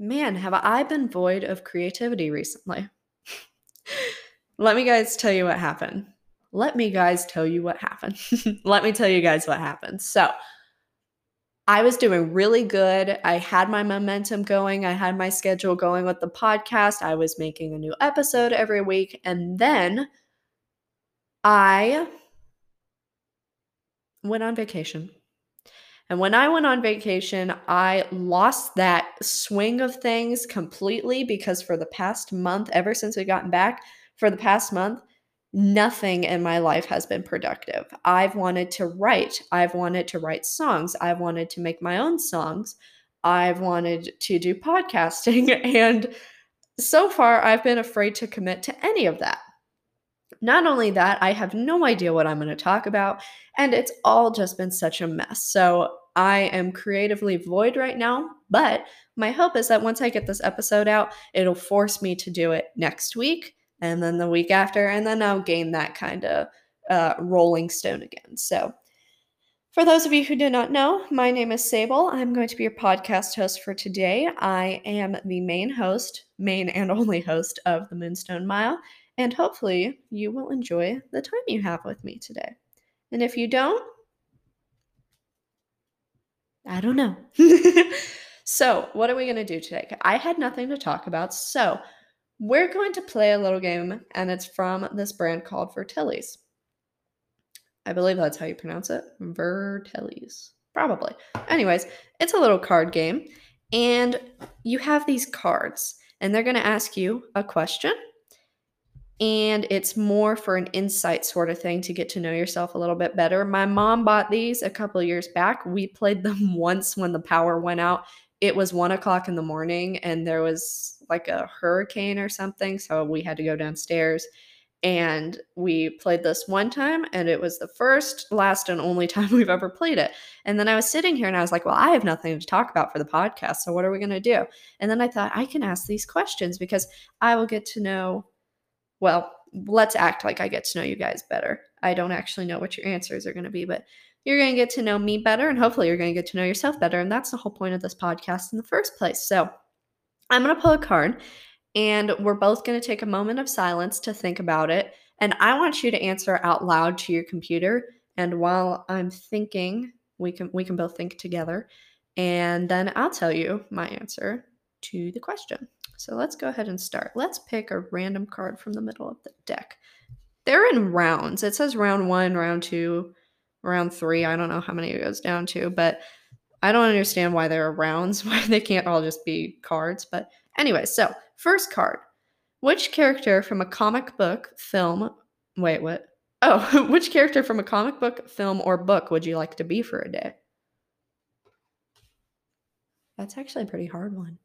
man, have I been void of creativity recently? Let me guys tell you what happened. Let me guys tell you what happened. Let me tell you guys what happened. So, I was doing really good. I had my momentum going. I had my schedule going with the podcast. I was making a new episode every week. And then I went on vacation. And when I went on vacation, I lost that swing of things completely because for the past month, ever since we've gotten back, for the past month, nothing in my life has been productive. I've wanted to write. I've wanted to write songs. I've wanted to make my own songs. I've wanted to do podcasting. And so far, I've been afraid to commit to any of that. Not only that, I have no idea what I'm going to talk about, and it's all just been such a mess. So I am creatively void right now, but my hope is that once I get this episode out, it'll force me to do it next week and then the week after, and then I'll gain that kind of uh, rolling stone again. So, for those of you who do not know, my name is Sable. I'm going to be your podcast host for today. I am the main host, main and only host of the Moonstone Mile, and hopefully you will enjoy the time you have with me today. And if you don't, I don't know. so, what are we going to do today? I had nothing to talk about. So, we're going to play a little game, and it's from this brand called Vertellis. I believe that's how you pronounce it. Vertellis. Probably. Anyways, it's a little card game, and you have these cards, and they're going to ask you a question and it's more for an insight sort of thing to get to know yourself a little bit better. My mom bought these a couple years back. We played them once when the power went out. It was one o'clock in the morning, and there was like a hurricane or something, so we had to go downstairs. And we played this one time, and it was the first, last, and only time we've ever played it. And then I was sitting here and I was like, Well, I have nothing to talk about for the podcast. So, what are we going to do? And then I thought, I can ask these questions because I will get to know well, let's act like I get to know you guys better. I don't actually know what your answers are going to be, but you're going to get to know me better and hopefully you're going to get to know yourself better. And that's the whole point of this podcast in the first place. So I'm going to pull a card and we're both going to take a moment of silence to think about it. And I want you to answer out loud to your computer. And while I'm thinking, we can we can both think together. And then I'll tell you my answer to the question. So let's go ahead and start. Let's pick a random card from the middle of the deck. They're in rounds. It says round one, round two, round three. I don't know how many it goes down to, but I don't understand why there are rounds, why they can't all just be cards. But anyway, so first card. Which character from a comic book, film, wait, what? Oh, which character from a comic book, film, or book would you like to be for a day? That's actually a pretty hard one.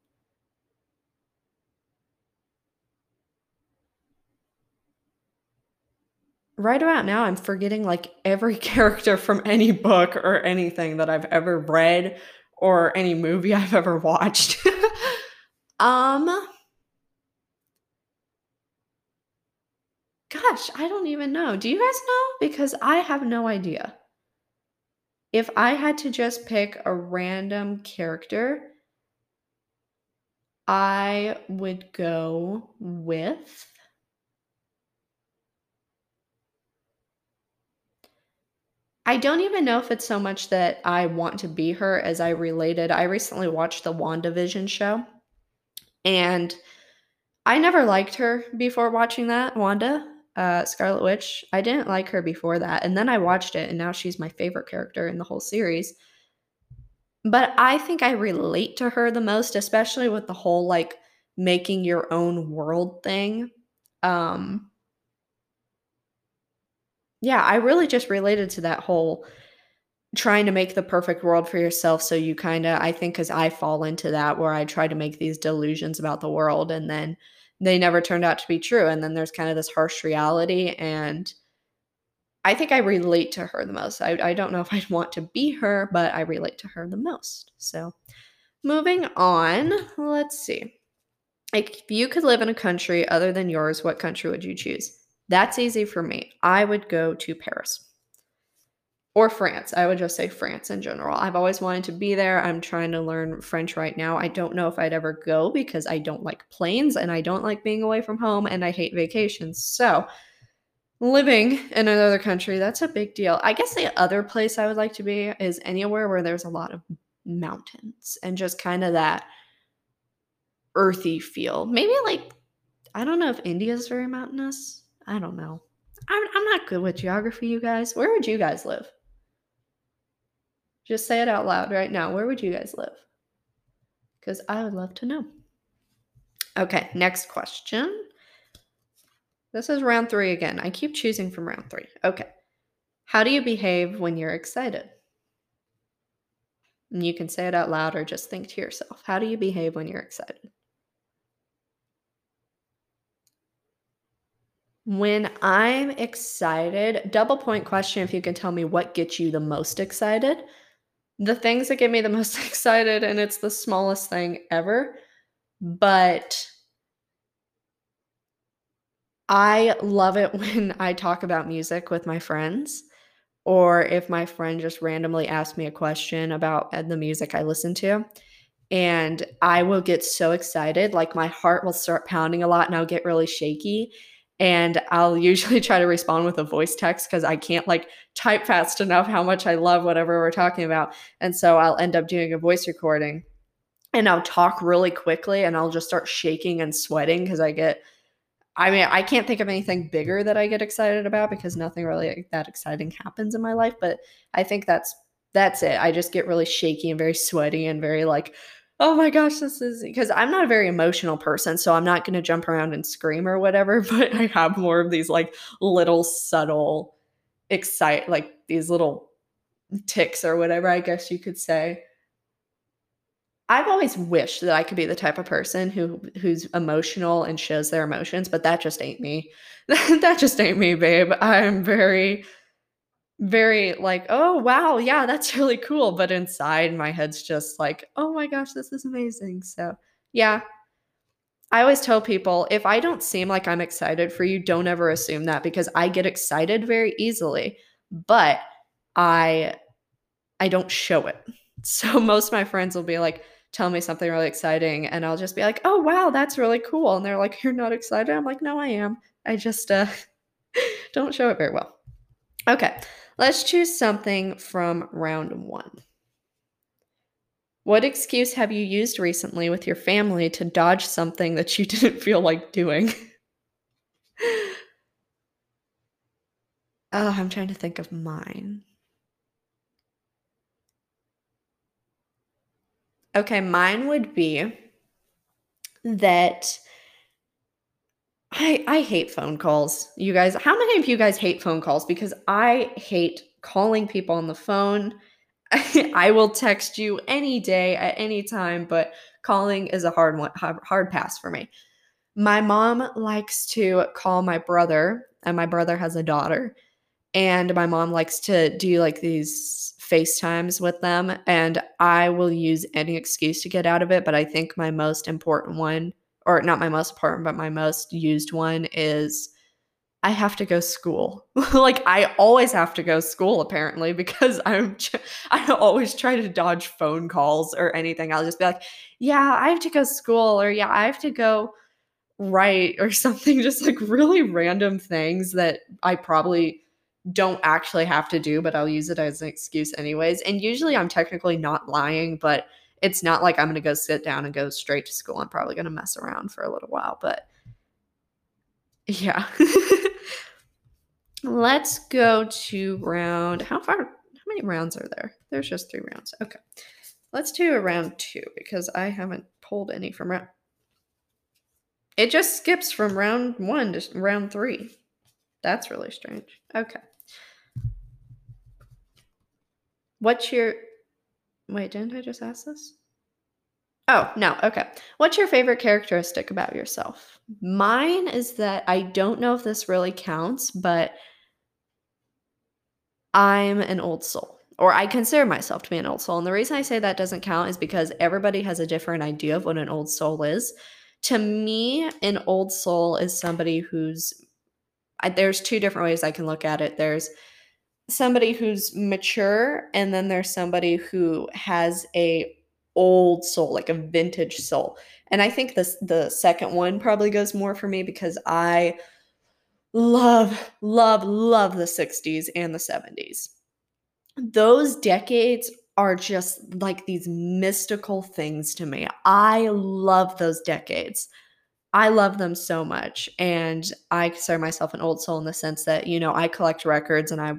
Right about now I'm forgetting like every character from any book or anything that I've ever read or any movie I've ever watched. um Gosh, I don't even know. Do you guys know? Because I have no idea. If I had to just pick a random character, I would go with I don't even know if it's so much that I want to be her as I related. I recently watched the WandaVision show and I never liked her before watching that, Wanda, uh, Scarlet Witch. I didn't like her before that. And then I watched it and now she's my favorite character in the whole series. But I think I relate to her the most, especially with the whole like making your own world thing. Um, yeah, I really just related to that whole trying to make the perfect world for yourself. So you kind of, I think, because I fall into that where I try to make these delusions about the world and then they never turned out to be true. And then there's kind of this harsh reality. And I think I relate to her the most. I, I don't know if I'd want to be her, but I relate to her the most. So moving on, let's see. If you could live in a country other than yours, what country would you choose? That's easy for me. I would go to Paris. or France. I would just say France in general. I've always wanted to be there. I'm trying to learn French right now. I don't know if I'd ever go because I don't like planes and I don't like being away from home and I hate vacations. So, living in another country, that's a big deal. I guess the other place I would like to be is anywhere where there's a lot of mountains and just kind of that earthy feel. Maybe like, I don't know if India is very mountainous. I don't know. I'm, I'm not good with geography, you guys. Where would you guys live? Just say it out loud right now. Where would you guys live? Because I would love to know. Okay, next question. This is round three again. I keep choosing from round three. Okay. How do you behave when you're excited? And you can say it out loud or just think to yourself. How do you behave when you're excited? When I'm excited, double point question if you can tell me what gets you the most excited the things that get me the most excited, and it's the smallest thing ever, but I love it when I talk about music with my friends, or if my friend just randomly asks me a question about uh, the music I listen to. And I will get so excited, like my heart will start pounding a lot and I'll get really shaky and I'll usually try to respond with a voice text because I can't like type fast enough how much I love whatever we're talking about. And so I'll end up doing a voice recording and I'll talk really quickly and I'll just start shaking and sweating because I get I mean, I can't think of anything bigger that I get excited about because nothing really that exciting happens in my life, but I think that's that's it. I just get really shaky and very sweaty and very like oh my gosh, this is because I'm not a very emotional person, so I'm not going to jump around and scream or whatever, but I have more of these like little subtle excite like these little ticks or whatever I guess you could say. I've always wished that I could be the type of person who who's emotional and shows their emotions, but that just ain't me. that just ain't me, babe. I'm very very like, oh wow, yeah, that's really cool. But inside my head's just like, oh my gosh, this is amazing. So yeah. I always tell people if I don't seem like I'm excited for you, don't ever assume that because I get excited very easily, but I I don't show it. So most of my friends will be like, tell me something really exciting, and I'll just be like, oh wow, that's really cool. And they're like, You're not excited? I'm like, no, I am. I just uh don't show it very well. Okay. Let's choose something from round one. What excuse have you used recently with your family to dodge something that you didn't feel like doing? oh, I'm trying to think of mine. Okay, mine would be that I I hate phone calls. You guys, how many of you guys hate phone calls? Because I hate calling people on the phone. I will text you any day at any time, but calling is a hard one, hard pass for me. My mom likes to call my brother, and my brother has a daughter, and my mom likes to do like these FaceTimes with them, and I will use any excuse to get out of it. But I think my most important one or not my most important, but my most used one is I have to go school. like I always have to go school apparently because I'm I always try to dodge phone calls or anything. I'll just be like, "Yeah, I have to go school," or "Yeah, I have to go write," or something just like really random things that I probably don't actually have to do, but I'll use it as an excuse anyways. And usually I'm technically not lying, but it's not like I'm going to go sit down and go straight to school. I'm probably going to mess around for a little while, but yeah. Let's go to round. How far? How many rounds are there? There's just three rounds. Okay. Let's do a round two because I haven't pulled any from round. It just skips from round one to round three. That's really strange. Okay. What's your Wait, didn't I just ask this? Oh, no. Okay. What's your favorite characteristic about yourself? Mine is that I don't know if this really counts, but I'm an old soul, or I consider myself to be an old soul. And the reason I say that doesn't count is because everybody has a different idea of what an old soul is. To me, an old soul is somebody who's, there's two different ways I can look at it. There's somebody who's mature and then there's somebody who has a old soul, like a vintage soul. And I think this the second one probably goes more for me because I love love love the 60s and the 70s. Those decades are just like these mystical things to me. I love those decades. I love them so much. And I consider myself an old soul in the sense that, you know, I collect records and I,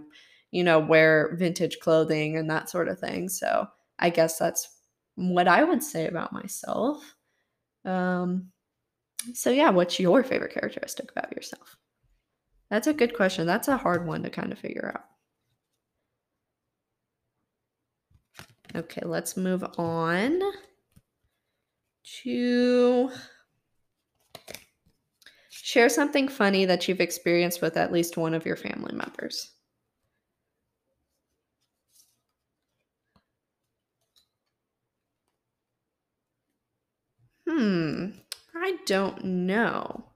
you know, wear vintage clothing and that sort of thing. So I guess that's what I would say about myself. Um, so yeah, what's your favorite characteristic about yourself? That's a good question. That's a hard one to kind of figure out. Okay, let's move on to share something funny that you've experienced with at least one of your family members. Hmm, I don't know.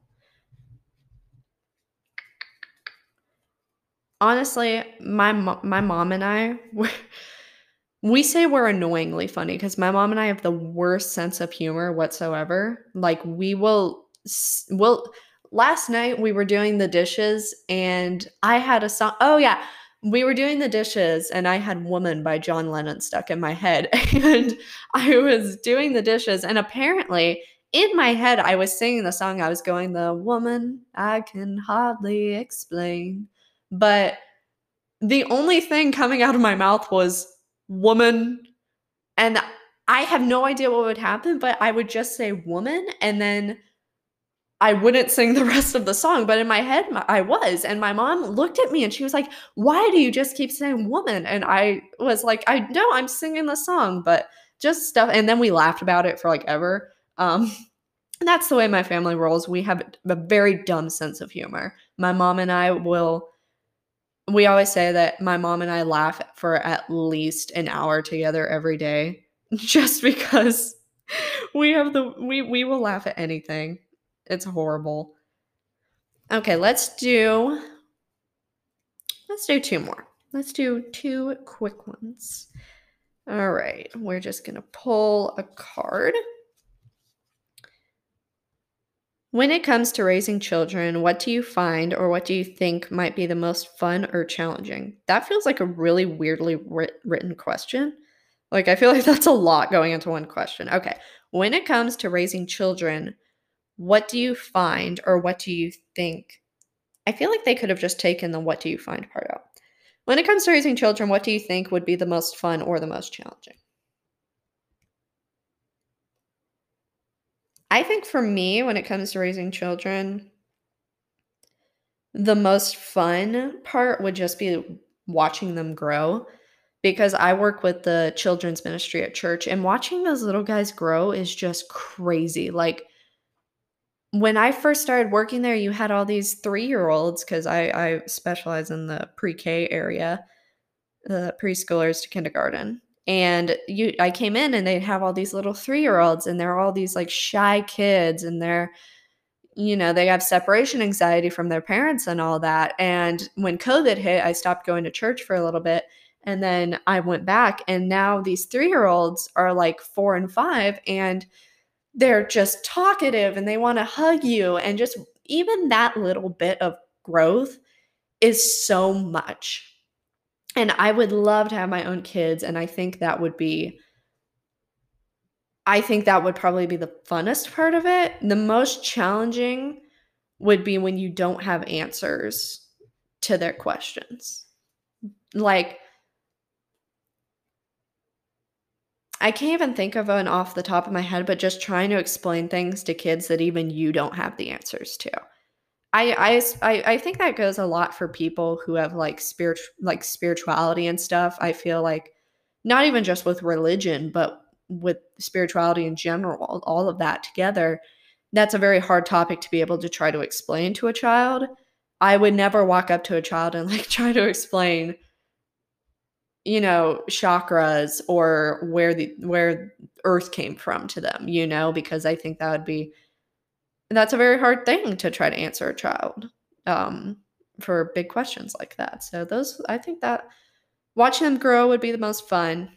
Honestly, my my mom and I we say we're annoyingly funny because my mom and I have the worst sense of humor whatsoever. Like we will will last night we were doing the dishes and I had a song. Oh yeah, we were doing the dishes and I had Woman by John Lennon stuck in my head. And I was doing the dishes and apparently in my head I was singing the song. I was going, The woman I can hardly explain. But the only thing coming out of my mouth was woman. And I have no idea what would happen, but I would just say woman and then I wouldn't sing the rest of the song, but in my head, I was. And my mom looked at me and she was like, Why do you just keep saying woman? And I was like, I know I'm singing the song, but just stuff. And then we laughed about it for like ever. Um, that's the way my family rolls. We have a very dumb sense of humor. My mom and I will, we always say that my mom and I laugh for at least an hour together every day just because we have the, we, we will laugh at anything. It's horrible. Okay, let's do let's do two more. Let's do two quick ones. All right, we're just going to pull a card. When it comes to raising children, what do you find or what do you think might be the most fun or challenging? That feels like a really weirdly writ- written question. Like, I feel like that's a lot going into one question. Okay. When it comes to raising children, what do you find or what do you think? I feel like they could have just taken the what do you find part out. When it comes to raising children, what do you think would be the most fun or the most challenging? I think for me, when it comes to raising children, the most fun part would just be watching them grow because I work with the children's ministry at church and watching those little guys grow is just crazy. Like, when I first started working there, you had all these three year olds because I, I specialize in the pre K area, the preschoolers to kindergarten. And you, I came in and they'd have all these little three year olds, and they're all these like shy kids, and they're, you know, they have separation anxiety from their parents and all that. And when COVID hit, I stopped going to church for a little bit. And then I went back, and now these three year olds are like four and five. And they're just talkative and they want to hug you and just even that little bit of growth is so much. And i would love to have my own kids and i think that would be i think that would probably be the funnest part of it. The most challenging would be when you don't have answers to their questions. Like I can't even think of an off the top of my head, but just trying to explain things to kids that even you don't have the answers to. I I I think that goes a lot for people who have like spirit like spirituality and stuff. I feel like not even just with religion, but with spirituality in general, all of that together, that's a very hard topic to be able to try to explain to a child. I would never walk up to a child and like try to explain you know chakras or where the where earth came from to them you know because i think that would be that's a very hard thing to try to answer a child um for big questions like that. So those I think that watching them grow would be the most fun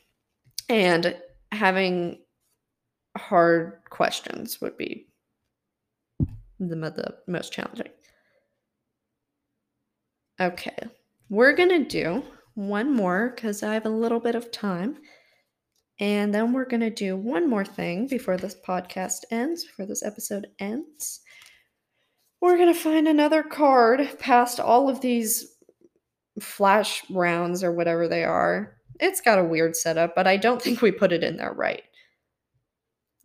and having hard questions would be the, the most challenging. Okay, we're gonna do one more because I have a little bit of time. And then we're going to do one more thing before this podcast ends, before this episode ends. We're going to find another card past all of these flash rounds or whatever they are. It's got a weird setup, but I don't think we put it in there right.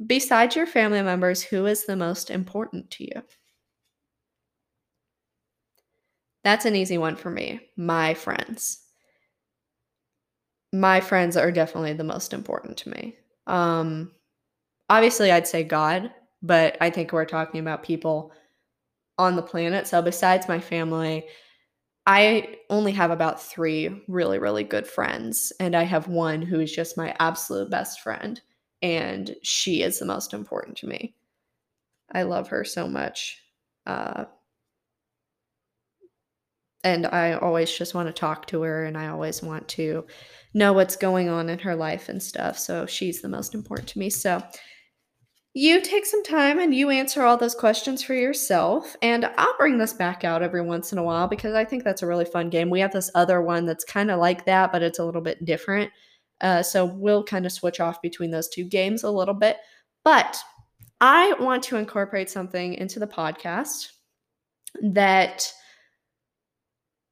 Besides your family members, who is the most important to you? That's an easy one for me. My friends my friends are definitely the most important to me. Um, obviously, I'd say God, but I think we're talking about people on the planet. So, besides my family, I only have about three really, really good friends. And I have one who is just my absolute best friend. And she is the most important to me. I love her so much. Uh, and I always just want to talk to her and I always want to know what's going on in her life and stuff. So she's the most important to me. So you take some time and you answer all those questions for yourself. And I'll bring this back out every once in a while because I think that's a really fun game. We have this other one that's kind of like that, but it's a little bit different. Uh, so we'll kind of switch off between those two games a little bit. But I want to incorporate something into the podcast that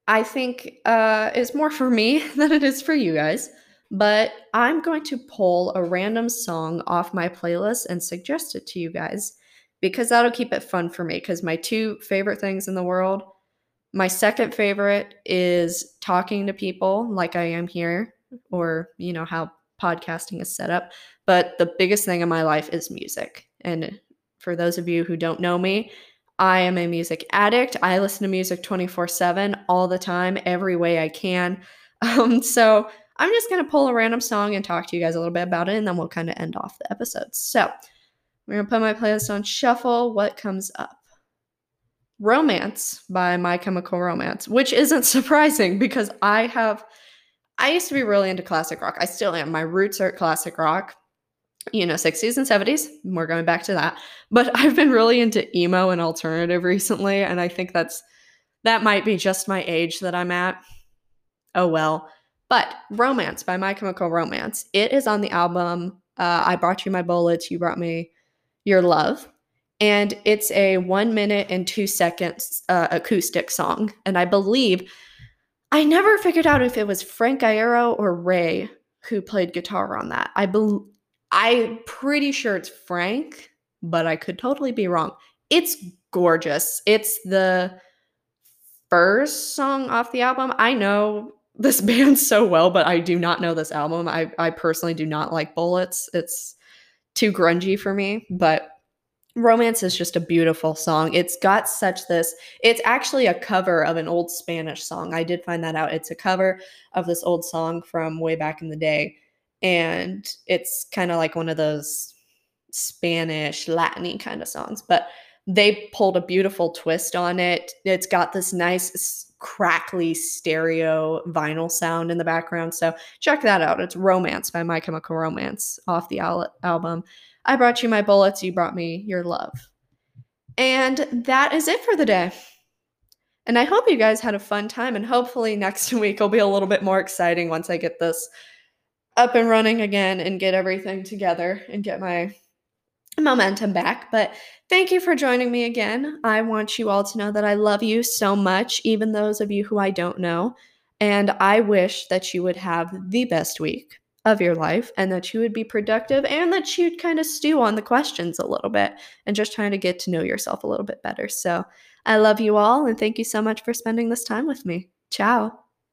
I think uh, is more for me than it is for you guys. But I'm going to pull a random song off my playlist and suggest it to you guys because that'll keep it fun for me. Because my two favorite things in the world, my second favorite is talking to people like I am here, or you know, how podcasting is set up. But the biggest thing in my life is music. And for those of you who don't know me, I am a music addict. I listen to music 24 7 all the time, every way I can. Um, so I'm just going to pull a random song and talk to you guys a little bit about it, and then we'll kind of end off the episode. So we're going to put my playlist on shuffle. What comes up? Romance by My Chemical Romance, which isn't surprising because I have, I used to be really into classic rock. I still am. My roots are classic rock you know, 60s and 70s. We're going back to that. But I've been really into emo and alternative recently. And I think that's, that might be just my age that I'm at. Oh well. But Romance by My Chemical Romance, it is on the album uh, I Brought You My Bullets, You Brought Me Your Love. And it's a one minute and two seconds uh, acoustic song. And I believe, I never figured out if it was Frank Iero or Ray who played guitar on that. I believe I'm pretty sure it's Frank, but I could totally be wrong. It's gorgeous. It's the first song off the album. I know this band so well, but I do not know this album. I, I personally do not like Bullets. It's too grungy for me, but Romance is just a beautiful song. It's got such this, it's actually a cover of an old Spanish song. I did find that out. It's a cover of this old song from way back in the day and it's kind of like one of those Spanish, Latiny kind of songs, but they pulled a beautiful twist on it. It's got this nice crackly stereo vinyl sound in the background. So check that out. It's Romance by My Chemical Romance off the al- album. I brought you my bullets, you brought me your love. And that is it for the day. And I hope you guys had a fun time, and hopefully next week will be a little bit more exciting once I get this up and running again and get everything together and get my momentum back. But thank you for joining me again. I want you all to know that I love you so much, even those of you who I don't know. And I wish that you would have the best week of your life and that you would be productive and that you'd kind of stew on the questions a little bit and just trying to get to know yourself a little bit better. So I love you all and thank you so much for spending this time with me. Ciao.